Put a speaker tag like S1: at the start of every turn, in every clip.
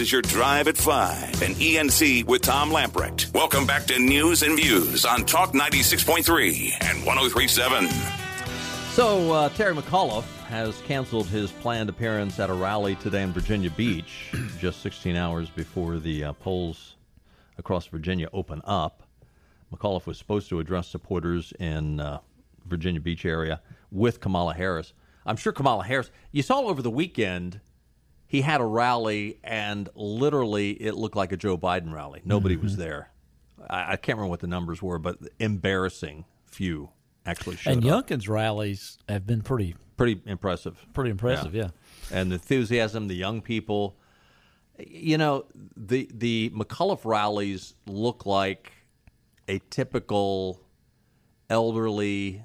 S1: Is your Drive at 5 and ENC with Tom Lamprecht. Welcome back to News and Views on Talk 96.3 and 1037.
S2: So, uh, Terry McAuliffe has canceled his planned appearance at a rally today in Virginia Beach, just 16 hours before the uh, polls across Virginia open up. McAuliffe was supposed to address supporters in uh, Virginia Beach area with Kamala Harris. I'm sure Kamala Harris. You saw over the weekend, he had a rally, and literally it looked like a Joe Biden rally. Nobody mm-hmm. was there. I, I, can't remember what the numbers were, but embarrassing few actually showed
S3: and
S2: up.
S3: Youngkin's rallies have been pretty
S2: pretty impressive.
S3: Pretty impressive, yeah.
S2: yeah. And the enthusiasm, the young people. You know, the the McAuliffe rallies look like a typical elderly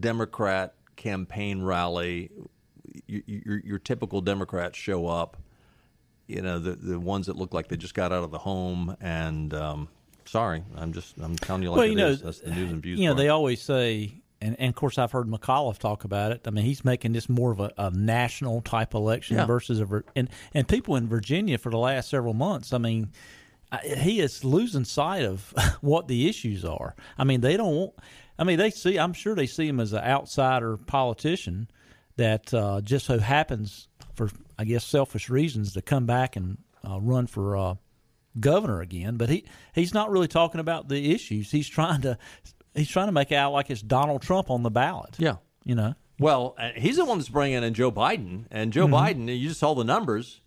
S2: Democrat campaign rally. Your, your, your typical Democrats show up. You know, the the ones that look like they just got out of the home and. Um, sorry, I'm just I'm telling you like
S3: well, you know,
S2: is. That's the news and views.
S3: You know,
S2: part.
S3: they always say and, and of course I've heard McAuliffe talk about it. I mean, he's making this more of a, a national type election yeah. versus a and and people in Virginia for the last several months. I mean, he is losing sight of what the issues are. I mean, they don't. I mean, they see. I'm sure they see him as an outsider politician that uh, just so happens, for I guess selfish reasons, to come back and uh, run for uh, governor again. But he he's not really talking about the issues. He's trying to he's trying to make it out like it's Donald Trump on the ballot.
S2: Yeah,
S3: you know.
S2: Well, uh, he's the one that's bringing in Joe Biden, and Joe mm-hmm. Biden. You just saw the numbers.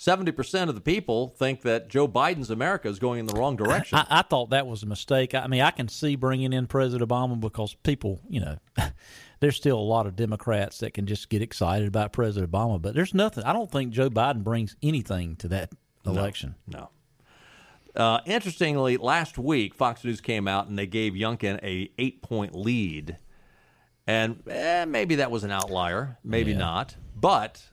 S2: Seventy percent of the people think that Joe Biden's America is going in the wrong direction.
S3: I, I thought that was a mistake. I mean, I can see bringing in President Obama because people, you know, there's still a lot of Democrats that can just get excited about President Obama, but there's nothing. I don't think Joe Biden brings anything to that election.
S2: No. no. Uh, interestingly, last week Fox News came out and they gave Youngkin a eight point lead, and eh, maybe that was an outlier, maybe yeah. not. But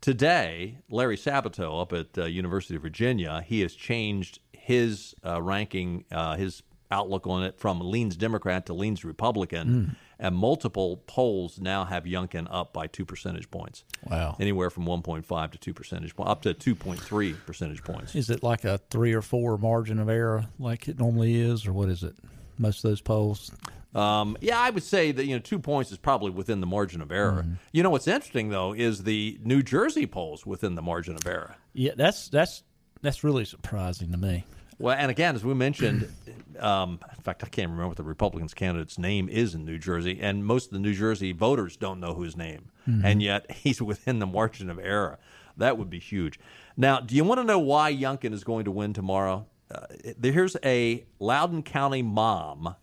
S2: today, Larry Sabato up at uh, University of Virginia, he has changed his uh, ranking, uh, his outlook on it from leans Democrat to leans Republican. Mm and multiple polls now have Youngkin up by two percentage points.
S3: Wow.
S2: Anywhere from 1.5 to 2 percentage points, up to 2.3 percentage points.
S3: Is it like a three or four margin of error like it normally is, or what is it? Most of those polls?
S2: Um, yeah, I would say that you know two points is probably within the margin of error. Mm-hmm. You know what's interesting though is the New Jersey polls within the margin of error.
S3: Yeah, that's that's that's really surprising to me.
S2: Well, and again, as we mentioned, um, in fact, I can't remember what the Republicans' candidate's name is in New Jersey, and most of the New Jersey voters don't know his name, mm-hmm. and yet he's within the margin of error. That would be huge. Now, do you want to know why Youngkin is going to win tomorrow? Uh, here's a Loudoun County mom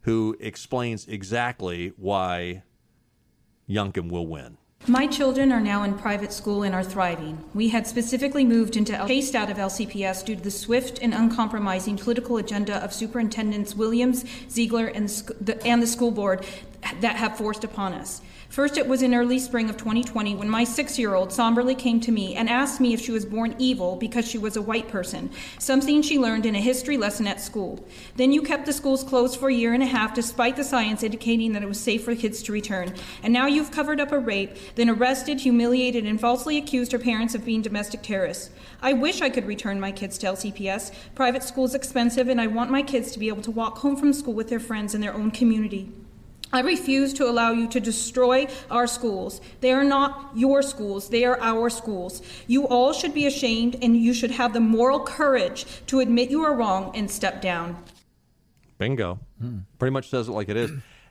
S2: who explains exactly why Youngkin will win.
S4: My children are now in private school and are thriving. We had specifically moved into chased out of LCPS due to the swift and uncompromising political agenda of Superintendents Williams, Ziegler, and the, and the school board that have forced upon us. First, it was in early spring of 2020 when my six year old somberly came to me and asked me if she was born evil because she was a white person, something she learned in a history lesson at school. Then you kept the schools closed for a year and a half despite the science indicating that it was safe for kids to return. And now you've covered up a rape, then arrested, humiliated, and falsely accused her parents of being domestic terrorists. I wish I could return my kids to LCPS. Private school is expensive, and I want my kids to be able to walk home from school with their friends in their own community. I refuse to allow you to destroy our schools. They are not your schools, they are our schools. You all should be ashamed and you should have the moral courage to admit you are wrong and step down.
S2: Bingo. Hmm. Pretty much says it like it is.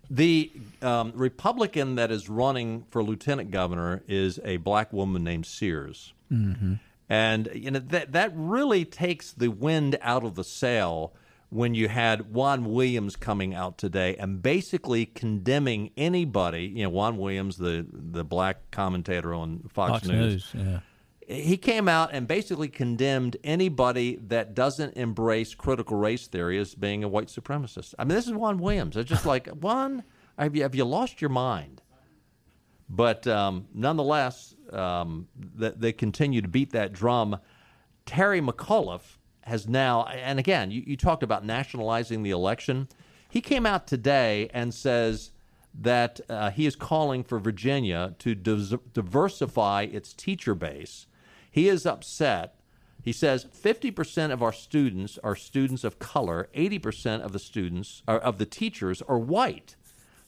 S2: The um, Republican that is running for lieutenant governor is a black woman named Sears. Mm-hmm. And you know that that really takes the wind out of the sail when you had Juan Williams coming out today and basically condemning anybody, you know, Juan Williams, the the black commentator on Fox,
S3: Fox
S2: News.
S3: News yeah.
S2: He came out and basically condemned anybody that doesn't embrace critical race theory as being a white supremacist. I mean, this is Juan Williams. It's just like, Juan, have you, have you lost your mind? But um, nonetheless, um, they continue to beat that drum. Terry McAuliffe, has now, and again, you, you talked about nationalizing the election. He came out today and says that uh, he is calling for Virginia to diversify its teacher base. He is upset. He says 50% of our students are students of color, 80% of the students or of the teachers are white.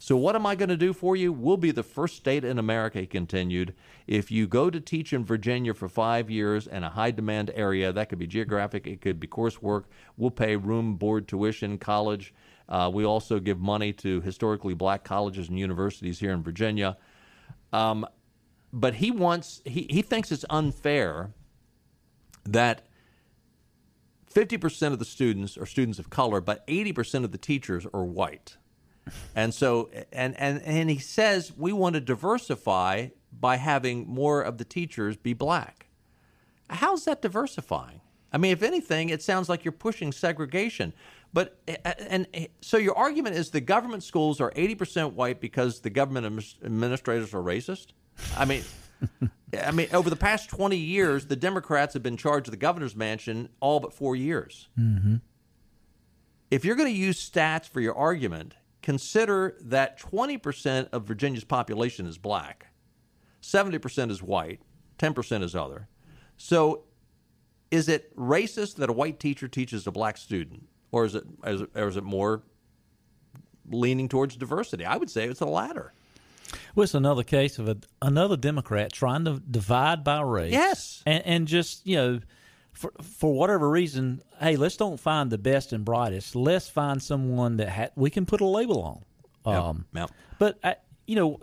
S2: So, what am I going to do for you? We'll be the first state in America, he continued. If you go to teach in Virginia for five years in a high demand area, that could be geographic, it could be coursework, we'll pay room, board, tuition, college. Uh, we also give money to historically black colleges and universities here in Virginia. Um, but he wants, he, he thinks it's unfair that 50% of the students are students of color, but 80% of the teachers are white. And so, and, and, and he says we want to diversify by having more of the teachers be black. How's that diversifying? I mean, if anything, it sounds like you're pushing segregation. But eh, eh, and eh, so your argument is the government schools are 80% white because the government administrators are racist? I mean, I mean, over the past 20 years, the Democrats have been charged of the governor's mansion all but four years.
S3: Mm-hmm.
S2: If you're going to use stats for your argument, consider that 20% of Virginia's population is black, 70% is white, 10% is other. So is it racist that a white teacher teaches a black student? Or is it, or is it more leaning towards diversity? I would say it's the latter.
S3: Well, it's another case of a, another Democrat trying to divide by race.
S2: Yes,
S3: and, and just you know, for for whatever reason, hey, let's don't find the best and brightest. Let's find someone that ha- we can put a label on.
S2: Um, yep, yep.
S3: But I, you know,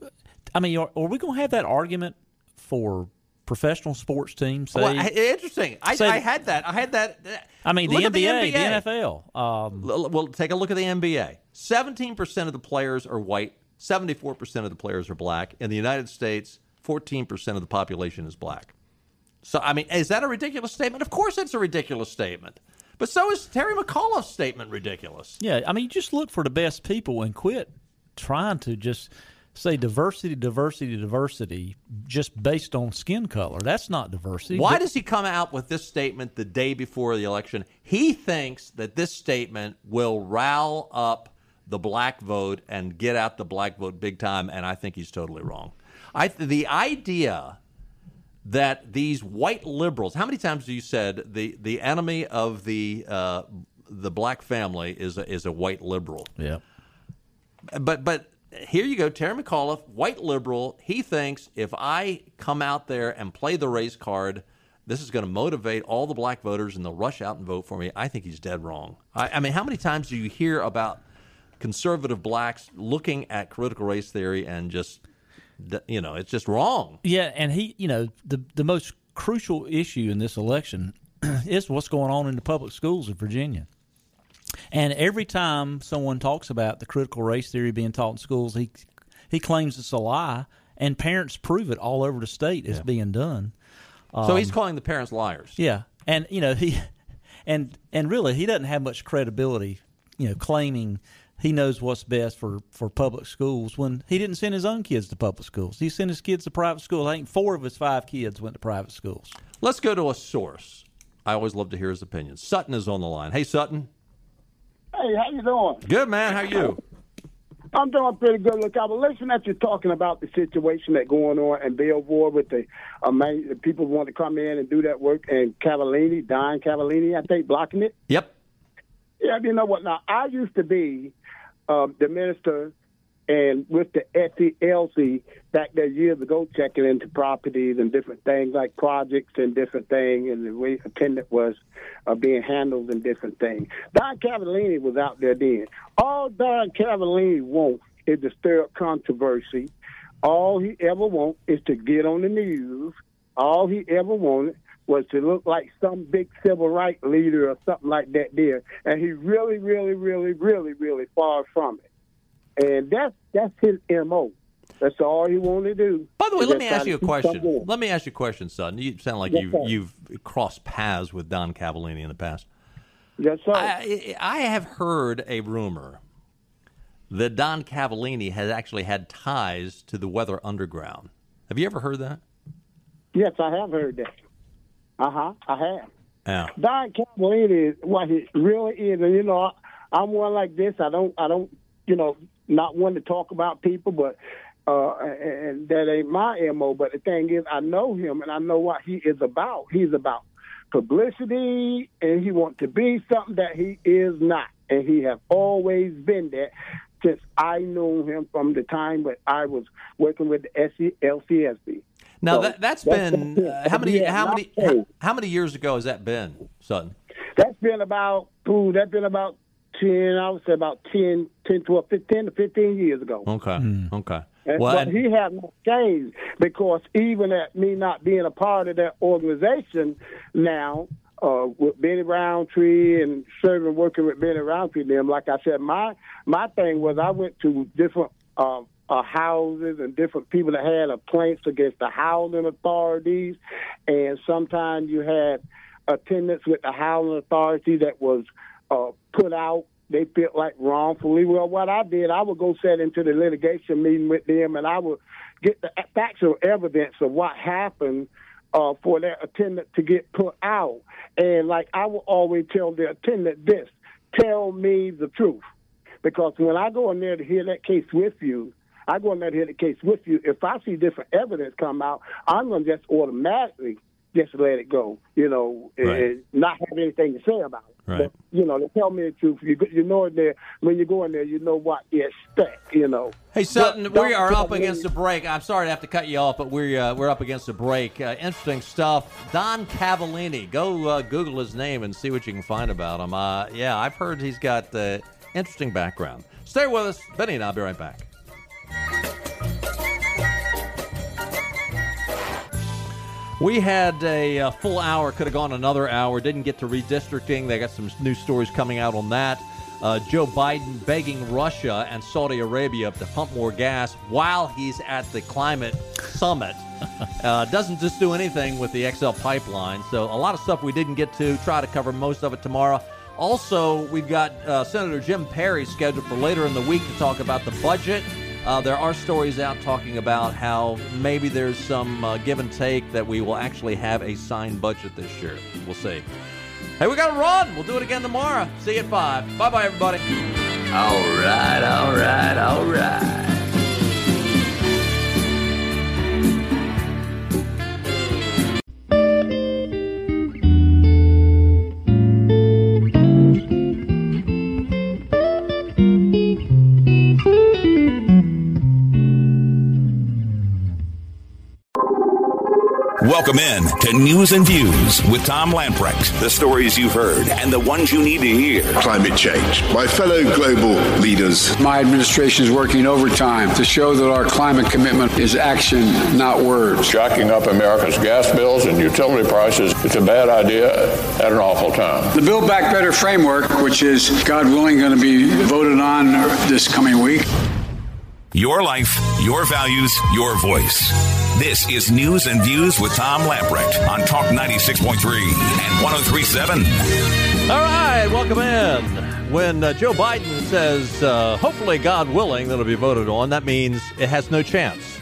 S3: I mean, are, are we going to have that argument for professional sports teams? Say,
S2: well, interesting. I, I, had that. I had that.
S3: I mean, the NBA, the NBA, the NFL. Um,
S2: well, take a look at the NBA. Seventeen percent of the players are white 74% of the players are black. In the United States, 14% of the population is black. So, I mean, is that a ridiculous statement? Of course it's a ridiculous statement. But so is Terry McAuliffe's statement ridiculous.
S3: Yeah, I mean, just look for the best people and quit trying to just say diversity, diversity, diversity just based on skin color. That's not diversity.
S2: Why does he come out with this statement the day before the election? He thinks that this statement will rile up the black vote and get out the black vote big time, and I think he's totally wrong. I the idea that these white liberals, how many times do you said the the enemy of the uh, the black family is a, is a white liberal?
S3: Yeah.
S2: But but here you go, Terry McAuliffe, white liberal. He thinks if I come out there and play the race card, this is going to motivate all the black voters and they'll rush out and vote for me. I think he's dead wrong. I, I mean, how many times do you hear about conservative blacks looking at critical race theory and just you know it's just wrong.
S3: Yeah, and he you know the the most crucial issue in this election is what's going on in the public schools of Virginia. And every time someone talks about the critical race theory being taught in schools, he he claims it's a lie, and parents prove it all over the state it's yeah. being done.
S2: Um, so he's um, calling the parents liars.
S3: Yeah, and you know he, and and really he doesn't have much credibility, you know, claiming he knows what's best for, for public schools when he didn't send his own kids to public schools. He sent his kids to private schools. I think four of his five kids went to private schools.
S2: Let's go to a source. I always love to hear his opinion. Sutton is on the line. Hey, Sutton.
S5: Hey, how you doing?
S2: Good, man. How you?
S5: I'm doing pretty good. Look, I was listening at you talking about the situation that's going on and in Belvoir with the, uh, man, the people who want to come in and do that work, and Cavellini, Don Cavellini, I think, blocking it.
S2: Yep.
S5: Yeah, you know what? Now, I used to be uh, the minister and with the SCLC back there years ago, checking into properties and different things like projects and different things, and the way attendant was uh, being handled and different things. Don Cavellini was out there then. All Don Cavellini wants is to stir up controversy. All he ever wants is to get on the news. All he ever wanted was to look like some big civil rights leader or something like that there. And he really, really, really, really, really far from it. And that's that's his MO. That's all he wanted to do.
S2: By the way, let me ask you a question. Let me ask you a question, son. You sound like yes, you've, you've crossed paths with Don Cavellini in the past.
S5: Yes, sir.
S2: I, I have heard a rumor that Don Cavellini has actually had ties to the Weather Underground. Have you ever heard that?
S5: Yes, I have heard that. Uh huh. I have.
S2: Yeah.
S5: Don Cavellini is what he really is, and you know, I'm one like this. I don't, I don't, you know, not one to talk about people, but uh, and that ain't my mo. But the thing is, I know him, and I know what he is about. He's about publicity, and he wants to be something that he is not, and he has always been that since I knew him from the time when I was working with the SC, LCSB.
S2: Now so that, has been uh, how many how many how, how, many years ago has that been, Sutton?
S5: That's been about ooh, that's been about ten. I would say about 10, 10 12, 15 to fifteen years ago.
S2: Okay, mm. okay.
S5: And, well, but and, he has not changed because even at me not being a part of that organization now, uh, with Benny Roundtree and serving working with Benny Roundtree, them like I said, my my thing was I went to different uh, uh, houses and different people that had complaints against the housing authorities, and sometimes you had attendance with the housing authority that was uh, put out they felt like wrongfully. Well, what I did, I would go set into the litigation meeting with them, and I would get the factual evidence of what happened uh, for that attendant to get put out. And like I will always tell the attendant this: tell me the truth, because when I go in there to hear that case with you, I go in there to hear the case with you. If I see different evidence come out, I'm going to just automatically just let it go, you know, right. and not have anything to say about it.
S2: Right. But,
S5: you know, they tell me the truth. You, you know there when you go in there, you know what you expect. You know.
S2: Hey Sutton, we are up against a break. I'm sorry to have to cut you off, but we're uh, we're up against a break. Uh, interesting stuff. Don Cavellini. Go uh, Google his name and see what you can find about him. Uh, yeah, I've heard he's got uh, interesting background. Stay with us, Benny, and I'll be right back. We had a, a, full hour, could have gone another hour. Didn't get to redistricting. They got some new stories coming out on that. Uh, Joe Biden begging Russia and Saudi Arabia to pump more gas while he's at the climate summit. Uh, doesn't just do anything with the XL pipeline. So, a lot of stuff we didn't get to. Try to cover most of it tomorrow. Also, we've got uh, Senator Jim Perry scheduled for later in the week to talk about the budget uh, there are stories out talking about how maybe there's some uh, give and take that we will actually have a signed budget this year. We'll see. Hey, we got to run. We'll do it again tomorrow. See you at 5. Bye bye, everybody.
S6: All right, all right, all right.
S1: Welcome in to News and Views with Tom Lamprecht. The stories you've heard and the ones you need to hear.
S7: Climate change. My fellow global leaders.
S8: My administration is working overtime to show that our climate commitment is action, not words.
S9: Jacking up Americans' gas bills and utility prices, it's a bad idea at an awful time.
S8: The Build Back Better framework, which is, God willing, going to be voted on this coming week.
S1: Your life, your values, your voice. This is News and Views with Tom Lamprecht on Talk 96.3 and 1037.
S2: All right, welcome in. When uh, Joe Biden says, uh, hopefully, God willing, that'll be voted on, that means it has no chance.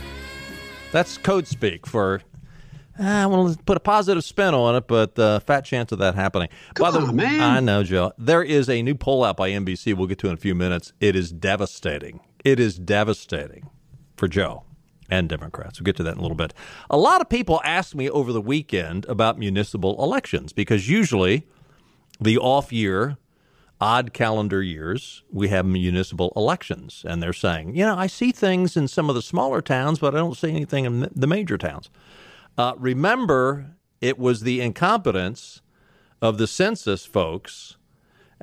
S2: That's code speak for I want to put a positive spin on it, but uh, fat chance of that happening.
S6: Come the, on, man.
S2: I know, Joe. There is a new poll out by NBC. We'll get to in a few minutes. It is devastating. It is devastating for Joe and Democrats. We'll get to that in a little bit. A lot of people asked me over the weekend about municipal elections because usually the off year, odd calendar years, we have municipal elections. And they're saying, you know, I see things in some of the smaller towns, but I don't see anything in the major towns. Uh, remember, it was the incompetence of the census folks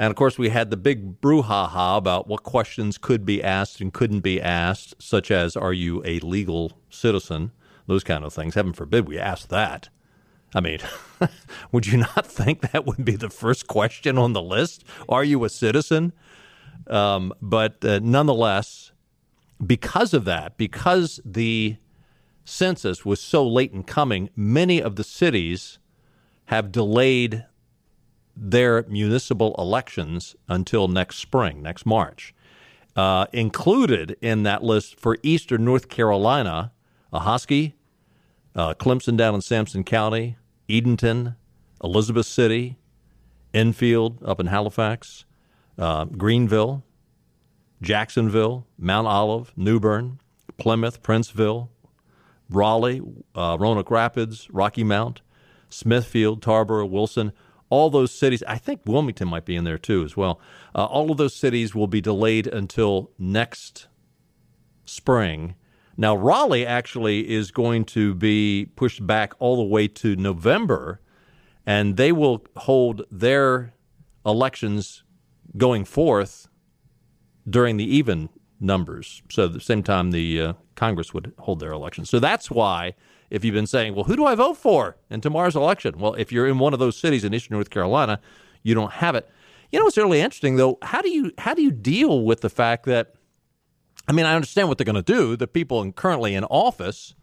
S2: and of course, we had the big brouhaha about what questions could be asked and couldn't be asked, such as, Are you a legal citizen? Those kind of things. Heaven forbid we ask that. I mean, would you not think that would be the first question on the list? Are you a citizen? Um, but uh, nonetheless, because of that, because the census was so late in coming, many of the cities have delayed their municipal elections until next spring, next March. Uh, included in that list for Eastern North Carolina, Ahoskie, uh, Clinton down in Sampson County, Edenton, Elizabeth City, Enfield up in Halifax, uh, Greenville, Jacksonville, Mount Olive, New Bern, Plymouth, Princeville, Raleigh, uh, Roanoke Rapids, Rocky Mount, Smithfield, Tarboro, Wilson. All those cities, I think Wilmington might be in there too as well. Uh, all of those cities will be delayed until next spring. Now, Raleigh actually is going to be pushed back all the way to November, and they will hold their elections going forth during the even numbers. So, at the same time, the uh, Congress would hold their elections. So, that's why, if you've been saying, well, who do I vote for in tomorrow's election? Well, if you're in one of those cities in Eastern North Carolina, you don't have it. You know, it's really interesting, though. How do you how do you deal with the fact that I mean, I understand what they're going to do. The people in, currently in office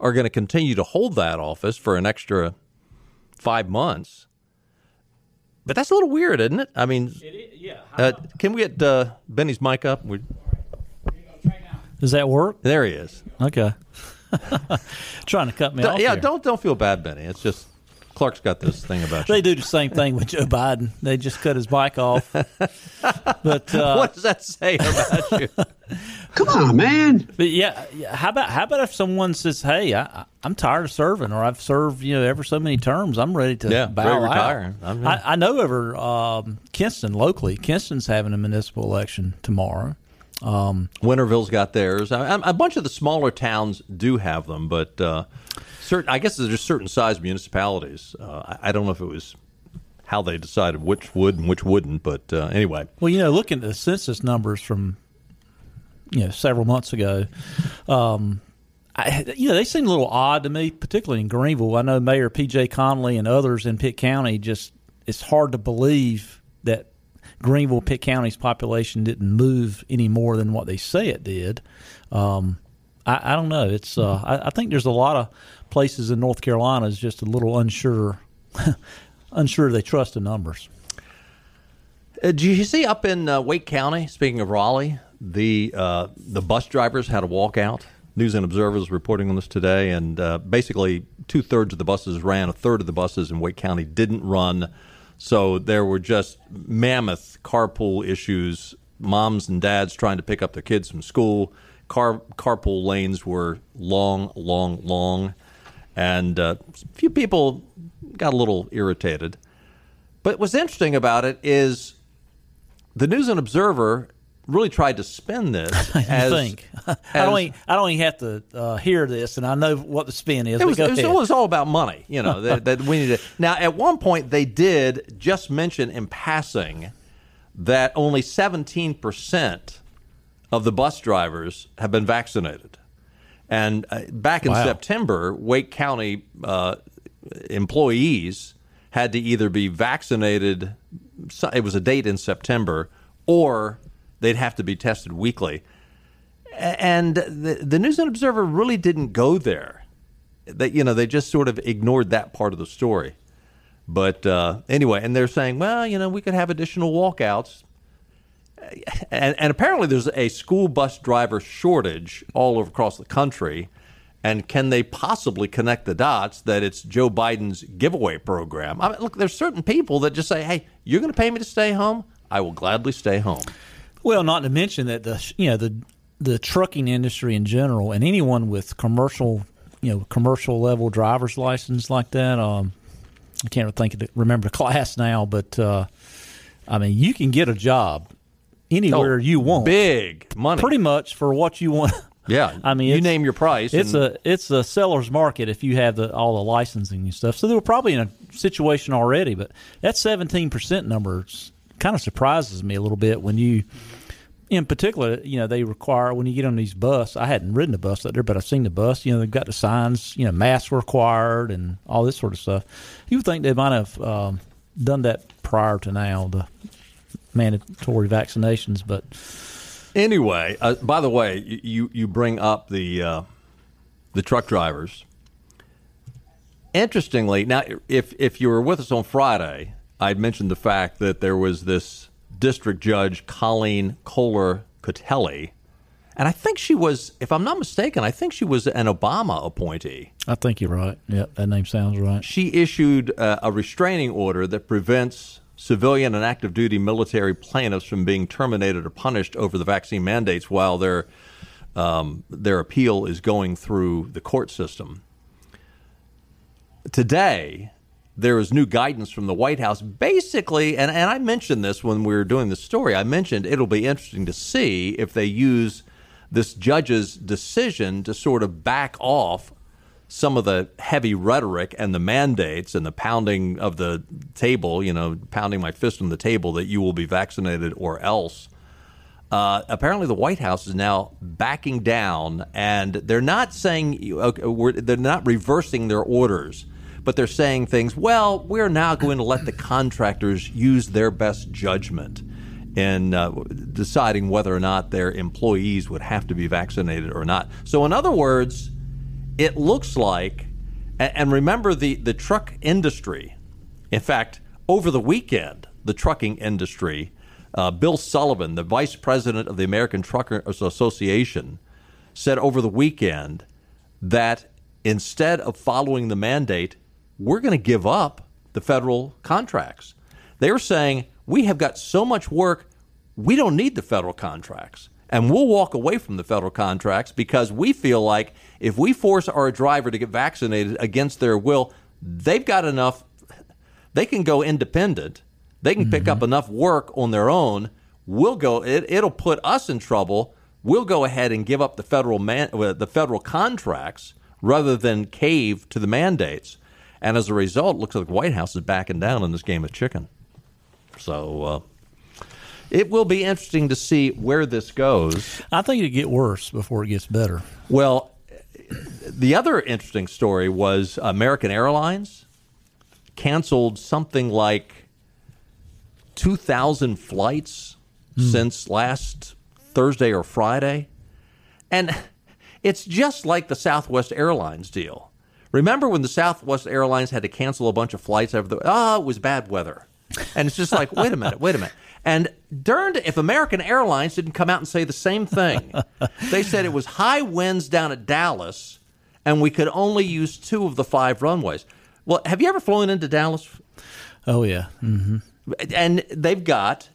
S2: are going to continue to hold that office for an extra five months. But that's a little weird, isn't it? I mean,
S3: yeah.
S2: Uh, can we get uh, Benny's mic up? We,
S3: Does that work?
S2: There he is.
S3: Okay. Trying to cut me
S2: off. Yeah,
S3: here.
S2: don't don't feel bad, Benny. It's just Clark's got this thing about
S3: They
S2: you.
S3: do the same thing with Joe Biden. They just cut his bike off. But uh,
S2: what does that say about you?
S3: Come on, man. But yeah, yeah, how about how about if someone says, "Hey, I, I'm tired of serving, or I've served you know ever so many terms. I'm ready to
S2: Yeah,
S3: bow
S2: ready
S3: out."
S2: retire. I'm-
S3: I, I know over um, Kinston locally. Kinston's having a municipal election tomorrow. Um,
S2: Winterville's got theirs. I, I- a bunch of the smaller towns do have them, but uh, certain, I guess there's certain size municipalities. Uh, I, I don't know if it was how they decided which would and which wouldn't, but uh, anyway.
S3: Well, you know, looking at the census numbers from you know several months ago, um, I, you know they seem a little odd to me, particularly in Greenville. I know Mayor P.J. Connelly and others in Pitt County just it's hard to believe Greenville, Pitt County's population didn't move any more than what they say it did. Um, I, I don't know. It's uh, I, I think there's a lot of places in North Carolina is just a little unsure, unsure they trust the numbers.
S2: Uh, did you see up in uh, Wake County? Speaking of Raleigh, the uh, the bus drivers had a walkout. News and Observer is reporting on this today, and uh, basically two thirds of the buses ran. A third of the buses in Wake County didn't run. So there were just mammoth carpool issues. Moms and dads trying to pick up their kids from school. Car carpool lanes were long, long, long, and uh, a few people got a little irritated. But what's interesting about it is the News and Observer really tried to spin this as
S3: think? I don't. Even, I don't even have to uh, hear this, and I know what the spin is.
S2: it was, it was, it was all about money, you know. that, that we needed. Now, at one point, they did just mention in passing that only seventeen percent of the bus drivers have been vaccinated. And uh, back in
S3: Wow.
S2: September, Wake County uh, employees had to either be vaccinated. It was a date in September, or they'd have to be tested weekly. And the, the News and Observer really didn't go there. They, you know, they just sort of ignored that part of the story. But uh, anyway, and they're saying, well, you know, we could have additional walkouts. And, and apparently, there's a school bus driver shortage all over across the country. And can they possibly connect the dots that it's Joe Biden's giveaway program? I mean, look, there's certain people that just say, "Hey, you're going to pay me to stay home. I will gladly stay home."
S3: Well, not to mention that the you know the the trucking industry in general, and anyone with commercial you know commercial level driver's license like that. Um, I can't think of the, remember the class now, but uh, I mean you can get a job anywhere
S2: Oh,
S3: you want,
S2: big money,
S3: pretty much for what you want.
S2: Yeah,
S3: I mean,
S2: you name your price.
S3: It's
S2: and-
S3: a it's a seller's market if you have the all the licensing and stuff. So they were probably in a situation already, but that seventeen percent number kind of surprises me a little bit when you, in particular, you know, they require when you get on these bus. I hadn't ridden a bus out there, but I've seen the bus. You know, they've got the signs. You know, masks required and all this sort of stuff. You would think they might have um, done that prior to now the mandatory vaccinations, but
S2: Anyway, uh, by the way, you you bring up the uh, the truck drivers. Interestingly, now if if you were with us on Friday, I'd mentioned the fact that there was this district judge Colleen Kohler Cotelli, and I think she was, if I'm not mistaken, I think she was an Obama appointee.
S3: I think you're right. Yep, that name sounds right.
S2: She issued uh, a restraining order that prevents civilian and active duty military plaintiffs from being terminated or punished over the vaccine mandates while they're um, their appeal is going through the court system. Today, there is new guidance from the White House. Basically, and, and I mentioned this when we were doing the story, I mentioned it'll be interesting to see if they use this judge's decision to sort of back off some of the heavy rhetoric and the mandates and the pounding of the table, you know, pounding my fist on the table that you will be vaccinated or else. Uh, apparently, the White House is now backing down, and they're not saying okay, they're not reversing their orders, but they're saying things. Well, we're now going to let the contractors use their best judgment in uh, deciding whether or not their employees would have to be vaccinated or not. So, in other words, it looks like, and remember the, the truck industry. In fact, over the weekend, the trucking industry, uh, Bill Sullivan, the vice president of the American Truckers Association, said over the weekend that instead of following the mandate, we're going to give up the federal contracts. They were saying, we have got so much work, we don't need the federal contracts. And we'll walk away from the federal contracts because we feel like if we force our driver to get vaccinated against their will, they've got enough, they can go independent, they can mm-hmm. pick up mm-hmm. enough work on their own. We'll go, it, it'll put us in trouble. We'll go ahead and give up the federal man, uh, the federal contracts rather than cave to the mandates. And as a result, it looks like the White House is backing down in this game of chicken. So uh, it will be interesting to see where this goes.
S3: I think it get worse before it gets better.
S2: Well, the other interesting story was American Airlines canceled something like 2,000 flights mm. since last Thursday or Friday. And it's just like the Southwest Airlines deal. Remember when the Southwest Airlines had to cancel a bunch of flights over the ah, oh, it was bad weather. And it's just like, wait a minute, wait a minute. And darned if American Airlines didn't come out and say the same thing. they said it was high winds down at Dallas, and we could only use two of the five runways. Well, have you ever flown into Dallas?
S3: Oh yeah. Mm-hmm.
S2: And they've got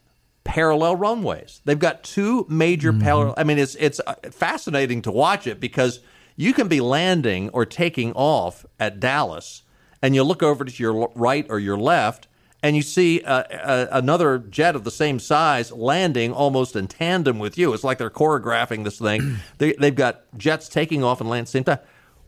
S2: parallel runways. They've got two major mm-hmm. parallel. I mean, it's it's uh, fascinating to watch it because you can be landing or taking off at Dallas, and you look over to your right or your left, and you see uh, uh, another jet of the same size landing almost in tandem with you. It's like they're choreographing this thing. they, have got jets taking off and landing at the same time.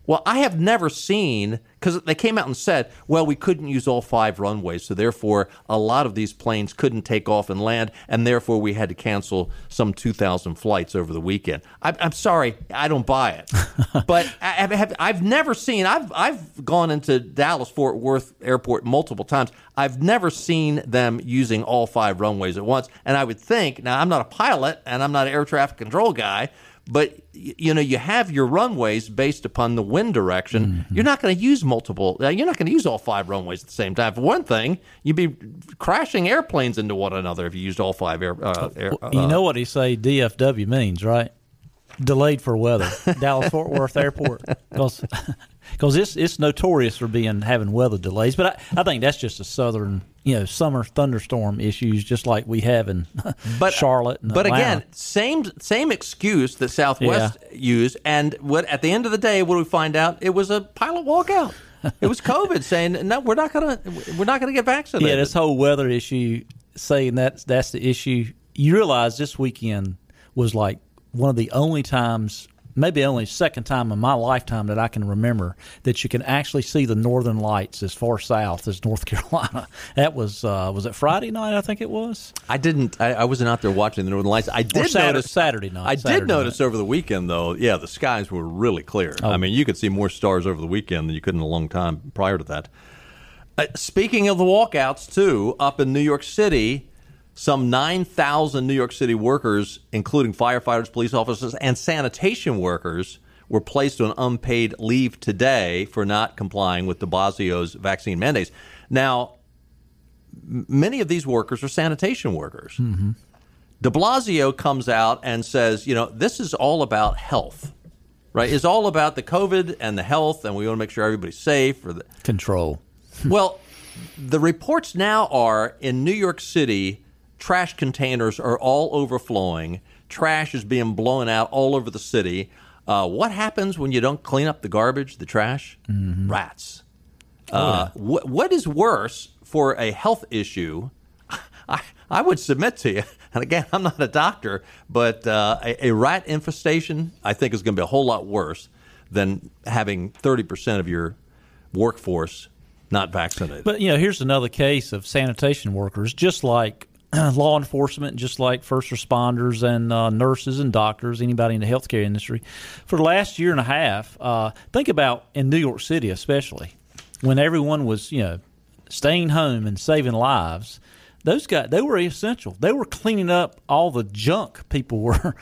S2: Well, I have never seen because they came out and said, well, we couldn't use all five runways, so therefore a lot of these planes couldn't take off and land, and therefore we had to cancel some 2,000 flights over the weekend. I'm, I'm sorry, I don't buy it, but I have, I've never seen. I've I've gone into Dallas Fort Worth Airport multiple times. I've never seen them using all five runways at once, and I would think now I'm not a pilot and I'm not an air traffic control guy but you know you have your runways based upon the wind direction. Mm-hmm. you're not going to use multiple uh, you're not going to use all five runways at the same time. For one thing you'd be crashing airplanes into one another if you used all five air, uh, air uh,
S3: you know what he say dfw means right? Delayed for weather. Dallas fort worth airport. Because because it's it's notorious for being having weather delays. But I, I think that's just a southern you know summer thunderstorm issues, just like we have in but, Charlotte.
S2: but
S3: Atlanta.
S2: again, same same excuse that Southwest yeah. used, and what at the end of the day, what do we find out? It was a pilot walkout. it was COVID saying no, we're not gonna we're not gonna get vaccinated.
S3: Yeah, this whole weather issue saying that that's the issue. You realize this weekend was like one of the only times maybe only second time in my lifetime that I can remember that you can actually see the northern lights as far south as North Carolina. That was uh, was it Friday night? I think it was.
S2: I didn't. I, I wasn't out there watching the northern lights. I did
S3: Saturday,
S2: notice
S3: Saturday night.
S2: I
S3: Saturday
S2: did notice
S3: night.
S2: over the weekend though. Yeah, the skies were really clear. Oh. I mean, you could see more stars over the weekend than you could in a long time prior to that. Uh, speaking of the walkouts, too, up in New York City, some 9,000 New York City workers, including firefighters, police officers, and sanitation workers, were placed on unpaid leave today for not complying with de Blasio's vaccine mandates. Now, many of these workers are sanitation workers. Mm-hmm. De Blasio comes out and says, you know, this is all about health, right? It's all about the COVID and the health, and we want to make sure everybody's safe. Or the
S3: control.
S2: well, the reports now are in New York City trash containers are all overflowing. trash is being blown out all over the city. Uh, what happens when you don't clean up the garbage, the trash?
S3: Mm-hmm.
S2: Rats.
S3: Oh,
S2: Uh, wh- what is worse for a health issue? I, I would submit to you, and again, I'm not a doctor, but uh, a, a rat infestation, I think, is going to be a whole lot worse than having 30% of your workforce not vaccinated.
S3: But you know, here's another case of sanitation workers, just like law enforcement, just like first responders and uh, nurses and doctors, anybody in the healthcare industry. For the last year and a half, uh, think about in New York City, especially when everyone was you know staying home and saving lives. Those guys, they were essential. They were cleaning up all the junk people were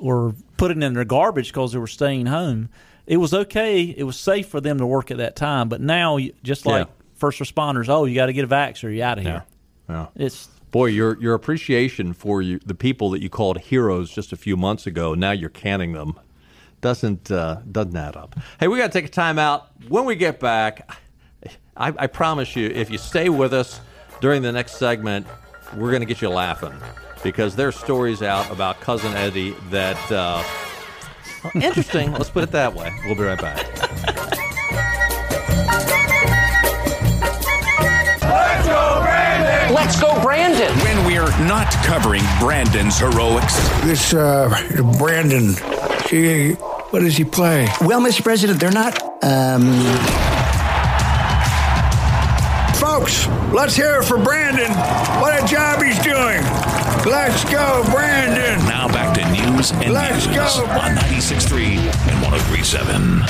S3: were putting in their garbage because they were staying home. It was okay. It was safe for them to work at that time. But now, just like
S2: Yeah.
S3: first responders, oh, you got to get a vax or you're out of here.
S2: Yeah.
S3: It's
S2: Boy, your your appreciation for you, the people that you called heroes just a few months ago, now you're canning them, doesn't uh, doesn't add up. Hey, we got to take a time out. When we get back, I, I promise you, if you stay with us during the next segment, we're going to get you laughing because there's stories out about cousin Eddie that uh, interesting. let's put it that way. We'll be right back.
S10: Go, Brandon.
S1: When we're not covering Brandon's heroics,
S11: This uh, Brandon, he, what does he play?
S12: Well, Mr. President, they're not. Um,
S11: Folks, let's hear it for Brandon. What a job he's doing. Let's go, Brandon.
S1: now back to news and
S11: Let's
S1: views
S11: go.
S1: on 96.3 and 103.7.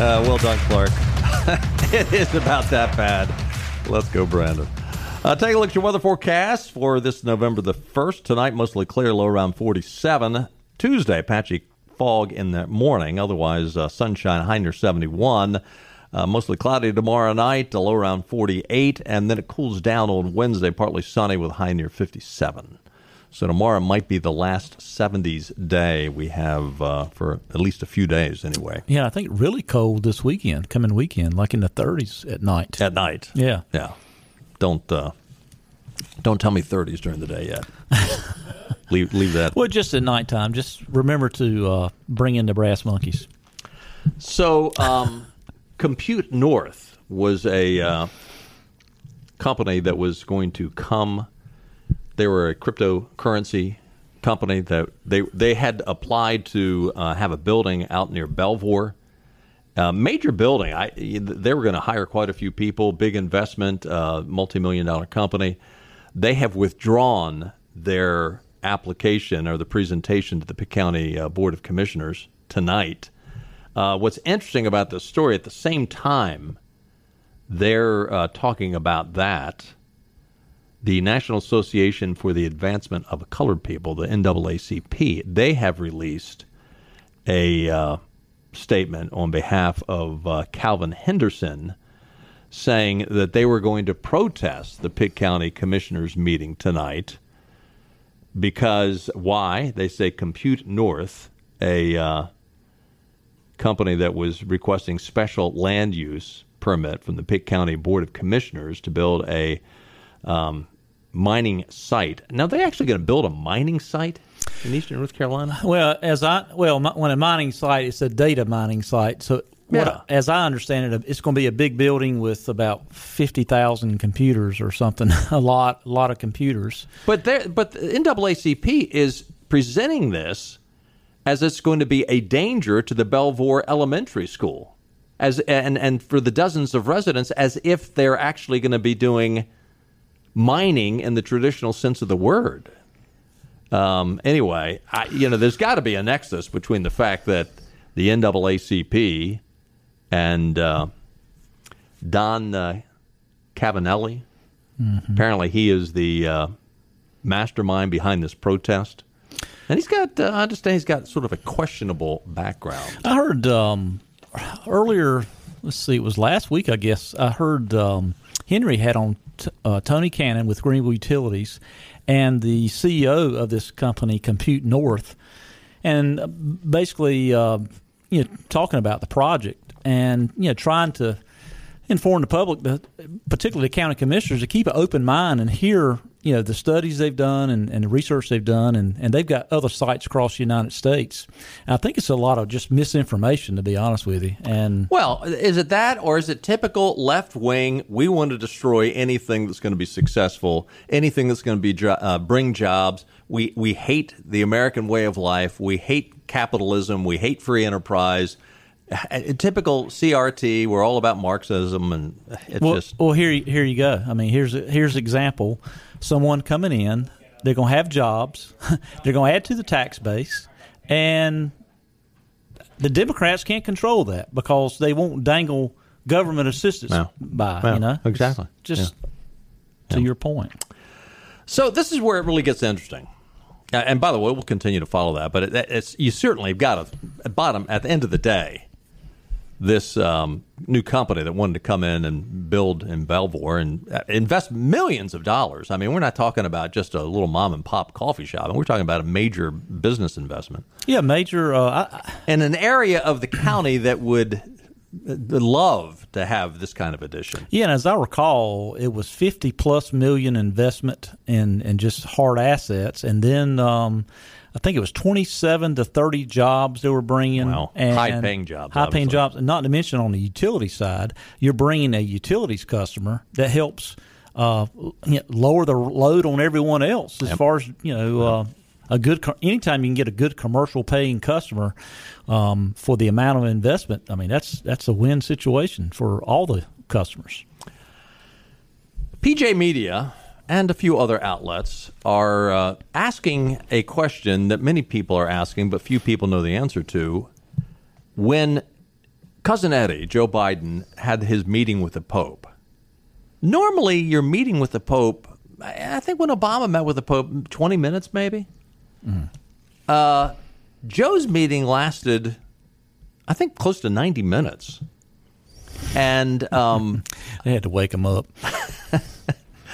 S2: Uh, well done, Clark. it is about that bad. Let's go, Brandon. Uh, take a look at your weather forecast for this November the 1st. Tonight, mostly clear, low around 47. Tuesday, patchy fog in the morning. Otherwise, uh, sunshine, high near 71. Uh, mostly cloudy tomorrow night, a low around 48. And then it cools down on Wednesday, partly sunny with high near 57. So tomorrow might be the last 70s day we have uh, for at least a few days, anyway.
S3: yeah, I think really cold this weekend, coming weekend, like in the 30s at night.
S2: At night.
S3: Yeah.
S2: Yeah. Don't uh, don't tell me 30s during the day yet. leave leave that.
S3: Well, just at nighttime. Just remember to uh, bring in the brass monkeys.
S2: So, um, Compute North was a uh, company that was going to come. They were a cryptocurrency company that they they had applied to uh, have a building out near Belvoir. Uh, major building. I they were going to hire quite a few people. Big investment, uh, multi-million dollar company. They have withdrawn their application or the presentation to the Pitt County uh, Board of Commissioners tonight. Uh, what's interesting about this story, at the same time, they're uh, talking about that. The National Association for the Advancement of Colored People, the NAACP, they have released a uh, statement on behalf of uh, Calvin Henderson saying that they were going to protest the Pitt County Commissioners meeting tonight because why? They say Compute North, a uh, company that was requesting special land use permit from the Pitt County Board of Commissioners to build a um, mining site. Now they're actually going to build a mining site in eastern North Carolina.
S3: Well, as I well, mi- when a mining site, it's a data mining site. So, what,
S2: Yeah.
S3: as I understand it, it's going to be a big building with about fifty thousand computers or something. A lot, a lot of computers.
S2: But there, but the NAACP is presenting this as it's going to be a danger to the Belvoir Elementary School, as and and for the dozens of residents, as if they're actually going to be doing mining in the traditional sense of the word. Um, anyway, I, you know, there's got to be a nexus between the fact that the NAACP and uh, Don uh, Cavanelli, apparently he is the uh, mastermind behind this protest. And he's got, uh, I understand he's got sort of a questionable background.
S3: I heard um, earlier. Let's see, it was last week, I guess. I heard um, Henry had on t- uh, Tony Cannon with Greenville Utilities and the CEO of this company, Compute North, and basically, uh, you know, talking about the project and you know, trying to inform the public, particularly the county commissioners, to keep an open mind and hear, you know the studies they've done and, and the research they've done, and, and they've got other sites across the United States. And I think it's a lot of just misinformation, to be honest with you. And
S2: well, is it that, or is it typical left wing? We want to destroy anything that's going to be successful, anything that's going to be uh, bring jobs. We we hate the American way of life. We hate capitalism. We hate free enterprise. A typical CRT, we're all about Marxism, and it's
S3: well,
S2: just
S3: well. Here, here you go. I mean, here's here's example someone coming in. They're going to have jobs. they're going to add to the tax base, and the Democrats can't control that because they won't dangle government assistance no. by.
S2: Well,
S3: you know,
S2: exactly.
S3: Just yeah. to yeah. your point.
S2: So this is where it really gets interesting. And by the way, we'll continue to follow that. But it's you certainly have got a bottom at the end of the day this um, new company that wanted to come in and build in Belvoir and uh, invest millions of dollars. I mean, we're not talking about just a little mom and pop coffee shop. and we're talking about a major business investment.
S3: Yeah, major. Uh,
S2: in an area of the county that would uh, love to have this kind of addition.
S3: Yeah, and as I recall, it was fifty plus million investment in in just hard assets, and then. Um, I think it was 27 to 30 jobs they were bringing.
S2: High paying jobs.
S3: High paying jobs. And not to mention on the utility side, you're bringing a utilities customer that helps uh, lower the load on everyone else as yep. far as, you know, uh, a good anytime you can get a good commercial paying customer um, for the amount of investment i mean that's that's a win situation for all the customers
S2: pj media and a few other outlets are uh, asking a question that many people are asking, but few people know the answer to. When cousin Eddie, Joe Biden, had his meeting with the Pope, normally your meeting with the Pope, I think when Obama met with the Pope, 20 minutes maybe. Mm. Uh, Joe's meeting lasted, I think, close to 90 minutes. And um,
S3: they had to wake him up.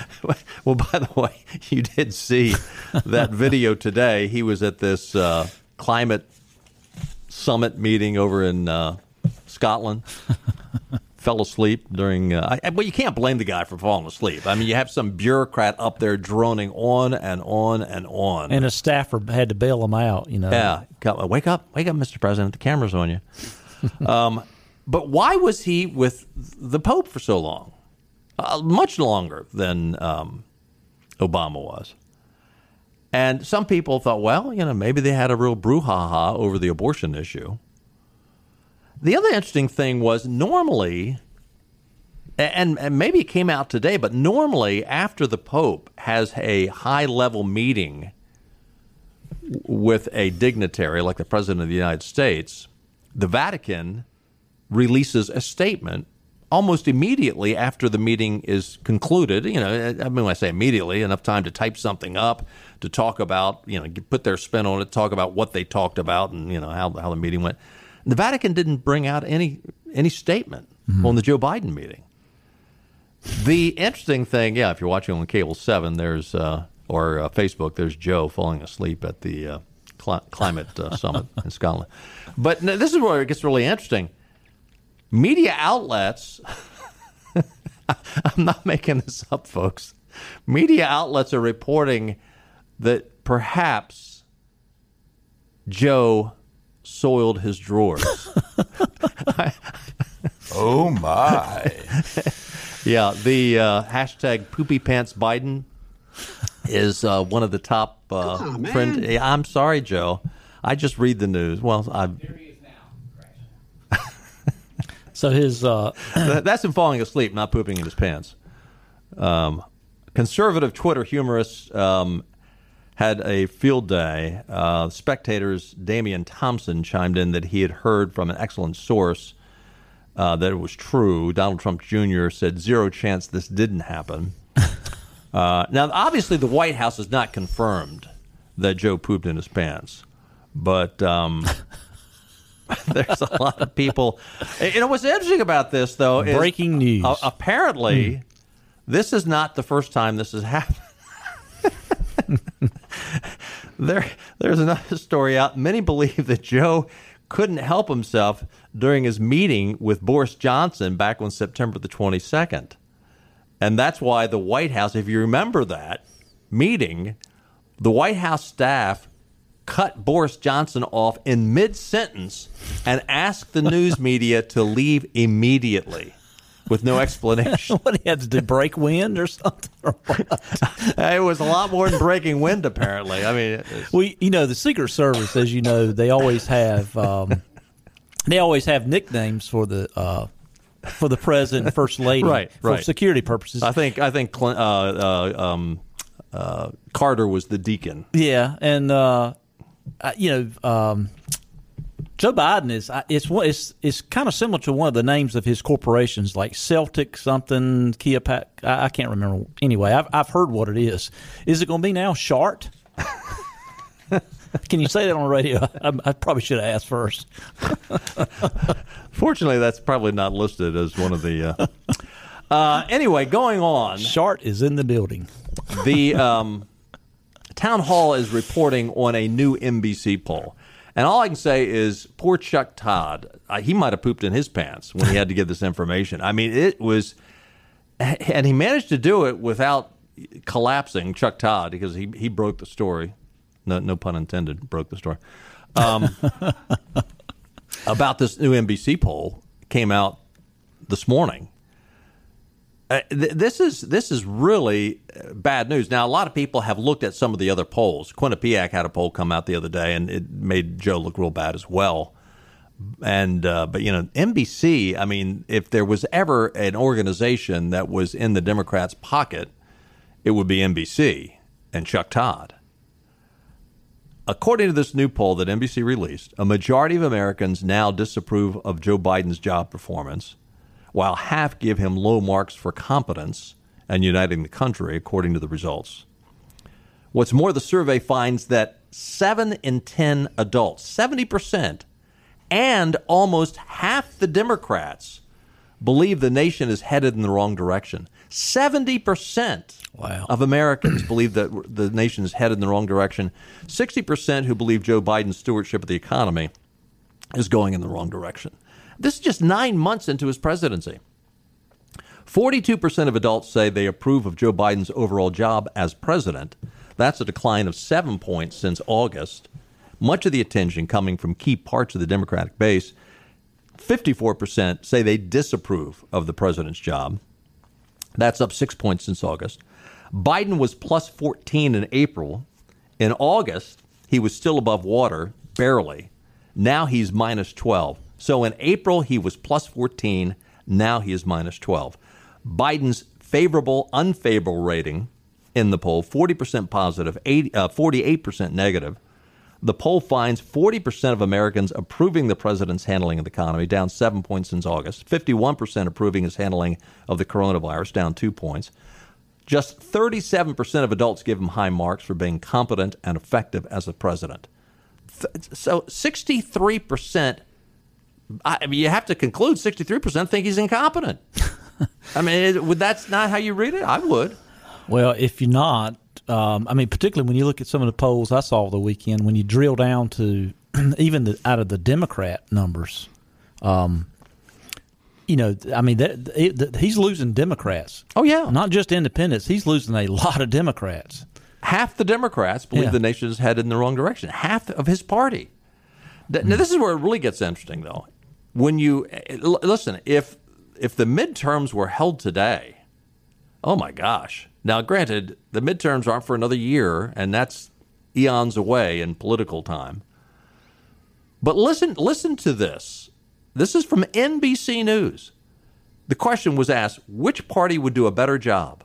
S2: well, by the way, you did see that video today. He was at this uh, climate summit meeting over in uh, Scotland. Fell asleep during. Uh, I, well, you can't blame the guy for falling asleep. I mean, you have some bureaucrat up there droning on and on and on,
S3: and a staffer had to bail him out. You know.
S2: Yeah, wake up, wake up, Mr. President. The camera's on you. um, but why was he with the Pope for so long? Uh, much longer than um, Obama was. And some people thought, well, you know, maybe they had a real brouhaha over the abortion issue. The other interesting thing was normally, and, and maybe it came out today, but normally after the Pope has a high level meeting with a dignitary like the President of the United States, the Vatican releases a statement almost immediately after the meeting is concluded. You know, I mean, when I say immediately, enough time to type something up, to talk about, you know, put their spin on it, talk about what they talked about, and you know how how the meeting went. The Vatican didn't bring out any any statement mm-hmm. on the Joe Biden meeting. The interesting thing, yeah, if you're watching on Cable Seven, there's uh, or uh, Facebook, there's Joe falling asleep at the uh, cl- climate uh, summit in Scotland. But this is where it gets really interesting media outlets, I'm not making this up, folks. Media outlets are reporting that perhaps Joe soiled his drawers.
S13: oh my!
S2: yeah, the uh, hashtag Poopy Pants Biden is uh, one of the top uh, on, trend. I'm sorry, Joe. I just read the news. Well, I
S3: so his uh,
S2: that's him falling asleep, not pooping in his pants. Um, conservative Twitter humorist um, had a field day. Uh, spectators Damian Thompson chimed in that he had heard from an excellent source uh, that it was true. Donald Trump Jr. said zero chance this didn't happen. Uh, now, obviously, the White House has not confirmed that Joe pooped in his pants, but um, There's a lot of people. You know what's interesting about this, though,
S3: is breaking news.
S2: Uh, apparently, mm. this is not the first time this has happened. there, there's another story out. Many believe that Joe couldn't help himself during his meeting with Boris Johnson back on September the 22nd. And that's why the White House, if you remember that, meeting, the White House staff cut Boris Johnson off in mid sentence and asked the news media to leave immediately with no explanation.
S3: what he had to do, break wind or something? Or
S2: it was a lot more than breaking wind, apparently. I mean,
S3: we, you know, the Secret Service, as you know, they always have, um, they always have nicknames for the. Uh, for the president and first lady,
S2: right,
S3: for
S2: right.
S3: security purposes.
S2: I think I think uh, uh, um, uh, Carter was the deacon.
S3: Yeah, and uh, you know, um, Joe Biden is it's it's it's kind of similar to one of the names of his corporations, like Celtic something, Kia Pac. I, I can't remember. Anyway, I've I've heard what it is. Is it going to be now Shart? Can you say that on the radio? I, I probably should have asked first.
S2: Fortunately, that's probably not listed as one of the. Uh... Uh, anyway, going on.
S3: Shart is in the building.
S2: The um, Townhall is reporting on a new NBC poll. And all I can say is, poor Chuck Todd, uh, he might have pooped in his pants when he had to give this information. I mean, it was, and he managed to do it without collapsing Chuck Todd because he, he broke the story. No, no pun intended, broke the story. Um, about this new NBC poll came out this morning. Uh, th- this is this is really uh, bad news. Now, a lot of people have looked at some of the other polls. Quinnipiac had a poll come out the other day, and it made Joe look real bad as well. And uh, but you know, NBC. I mean, if there was ever an organization that was in the Democrats' pocket, it would be NBC and Chuck Todd. According to this new poll that NBC released, a majority of Americans now disapprove of Joe Biden's job performance while half give him low marks for competence and uniting the country, according to the results. What's more, the survey finds that 7 in 10 adults, 70%, and almost half the Democrats believe the nation is headed in the wrong direction. 70%
S3: wow.
S2: of Americans believe that the nation is headed in the wrong direction. 60% who believe Joe Biden's stewardship of the economy is going in the wrong direction. This is just nine months into his presidency. 42% of adults say they approve of Joe Biden's overall job as president. That's a decline of seven points since August. Much of the attention coming from key parts of the Democratic base. 54% say they disapprove of the president's job. That's up six points since August. Biden was plus 14 in April. In August, he was still above water, barely. Now he's minus 12. So in April, he was plus 14. Now he is minus 12. Biden's favorable, unfavorable rating in the poll 40% positive, 80, uh, 48% negative. The poll finds 40% of Americans approving the president's handling of the economy, down seven points since August. 51% approving his handling of the coronavirus, down two points. Just 37% of adults give him high marks for being competent and effective as a president. So 63% I mean, you have to conclude 63% think he's incompetent. I mean, would that's not how you read it? I would.
S3: Well, if you're not, um, I mean, particularly when you look at some of the polls I saw the weekend, when you drill down to even the, out of the Democrat numbers, um, you know, I mean, that, it, he's losing Democrats.
S2: Oh yeah,
S3: not just independents. He's losing a lot of Democrats.
S2: Half the Democrats believe
S3: Yeah.
S2: the nation is headed in the wrong direction. Half of his party. Now, this is where it really gets interesting, though. When you eh, listen, if if the midterms were held today, oh my gosh! Now, granted, the midterms aren't for another year, and that's eons away in political time. But listen, listen to this. This is from NBC News. The question was asked: Which party would do a better job?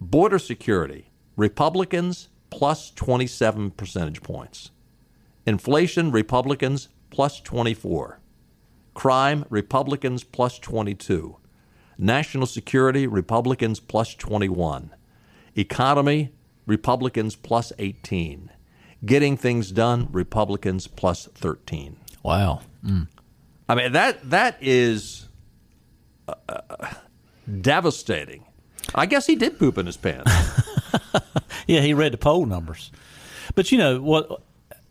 S2: Border security, Republicans plus 27 percentage points. Inflation, Republicans plus 24. Crime, Republicans plus 22. National security, Republicans plus 21. Economy, Republicans plus 18. Getting things done, Republicans plus 13.
S3: Wow. Mm.
S2: I mean that that is uh, uh, devastating. I guess he did poop in his pants.
S3: Yeah, he read the poll numbers. But you know what?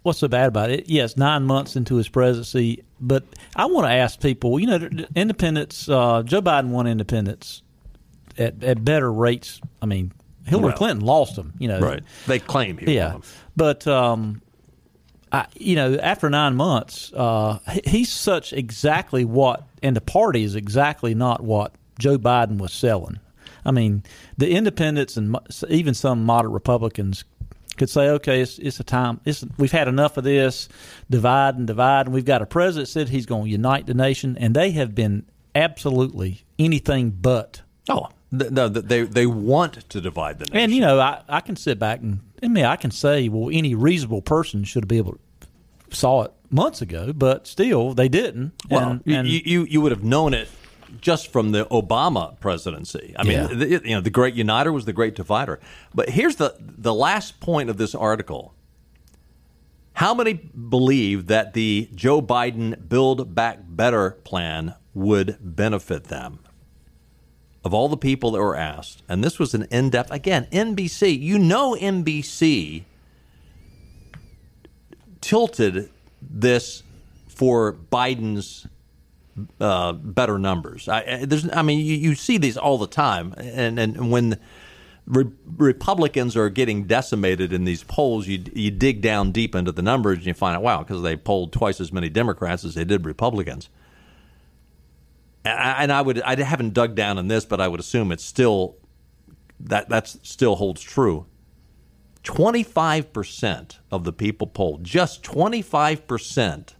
S3: What's so bad about it? Yes, nine months into his presidency. But I want to ask people. You know, independents. Uh, Joe Biden won independents at, at better rates. I mean, Hillary
S2: Well,
S3: Clinton lost them. You know,
S2: Right. They claim he
S3: yeah, but um, I, you know, after nine months, uh, he's such exactly what, and the party is exactly not what Joe Biden was selling. I mean, the independents and even some moderate Republicans could say, "Okay, it's, it's a time. It's, we've had enough of this divide and divide, and we've got a president said he's going to unite the nation, and they have been absolutely anything but."
S2: Oh, no, th- they they want to divide the nation.
S3: And you know, I, I can sit back and I mean, I can say, well, any reasonable person should be able to saw it months ago, but still, they didn't.
S2: Well,
S3: and, and
S2: you, you you would have known it just from the Obama presidency. I mean,
S3: Yeah.
S2: the, you know, the great uniter was the great divider. But here's the the last point of this article. How many believe that the Joe Biden Build Back Better plan would benefit them? Of all the people that were asked, and this was an in depth, again, NBC, you know, NBC tilted this for Biden's uh, better numbers. I, there's, I mean, you, you see these all the time, and and when re- Republicans are getting decimated in these polls, you you dig down deep into the numbers and you find out, wow, because they polled twice as many Democrats as they did Republicans. And I, and I would, I haven't dug down in this, but I would assume it's still that that's still holds true. 25% of the people polled, just 25%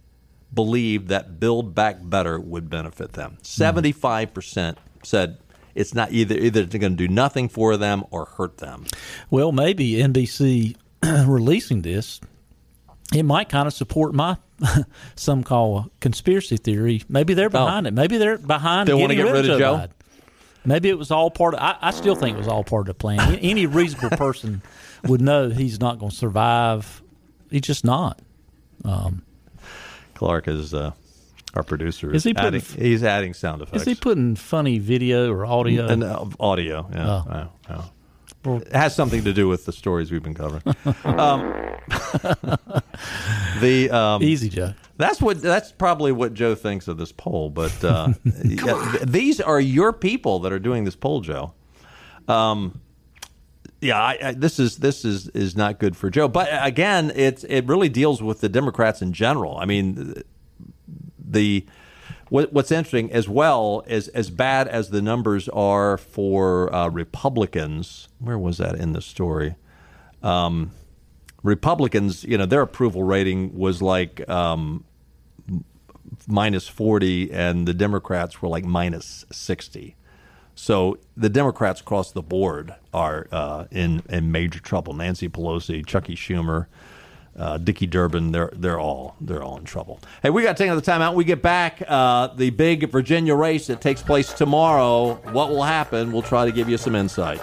S2: believed that Build Back Better would benefit them. 75% said it's not either either it's going to do nothing for them or hurt them.
S3: well, maybe NBC releasing this, it might kind of support my some call a conspiracy theory. Maybe they're behind it. Maybe they're behind.
S2: They wanna
S3: getting
S2: get rid of Joe?
S3: Biden. Maybe it was all part of. I, I still think it was all part of the plan. Any reasonable person would know he's not going to survive. He's just not. Um,
S2: Clark is uh, our producer.
S3: Is he
S2: adding,
S3: putting-
S2: he's adding sound effects.
S3: is he putting funny video or audio?
S2: And uh, audio, yeah.
S3: Oh.
S2: yeah, yeah. It has something to do with the stories we've been covering. um, the um,
S3: Easy, Joe.
S2: That's what. That's probably what Joe thinks of this poll. But uh, yeah, th- these are your people that are doing this poll, Joe. Um, yeah, I, I, this is this is is not good for Joe. But again, it's it really deals with the Democrats in general. I mean, the what, what's interesting as well is as bad as the numbers are for uh, Republicans. Where was that in the story? Um, Republicans, you know, their approval rating was like um, minus 40, and the Democrats were like minus 60. So the Democrats across the board are uh, in in major trouble. Nancy Pelosi, Chucky Schumer, uh, Dickie Durbin, they're they're all they're all in trouble. Hey, we got to take another time out. We get back uh, the big Virginia race that takes place tomorrow. What will happen? We'll try to give you some insight.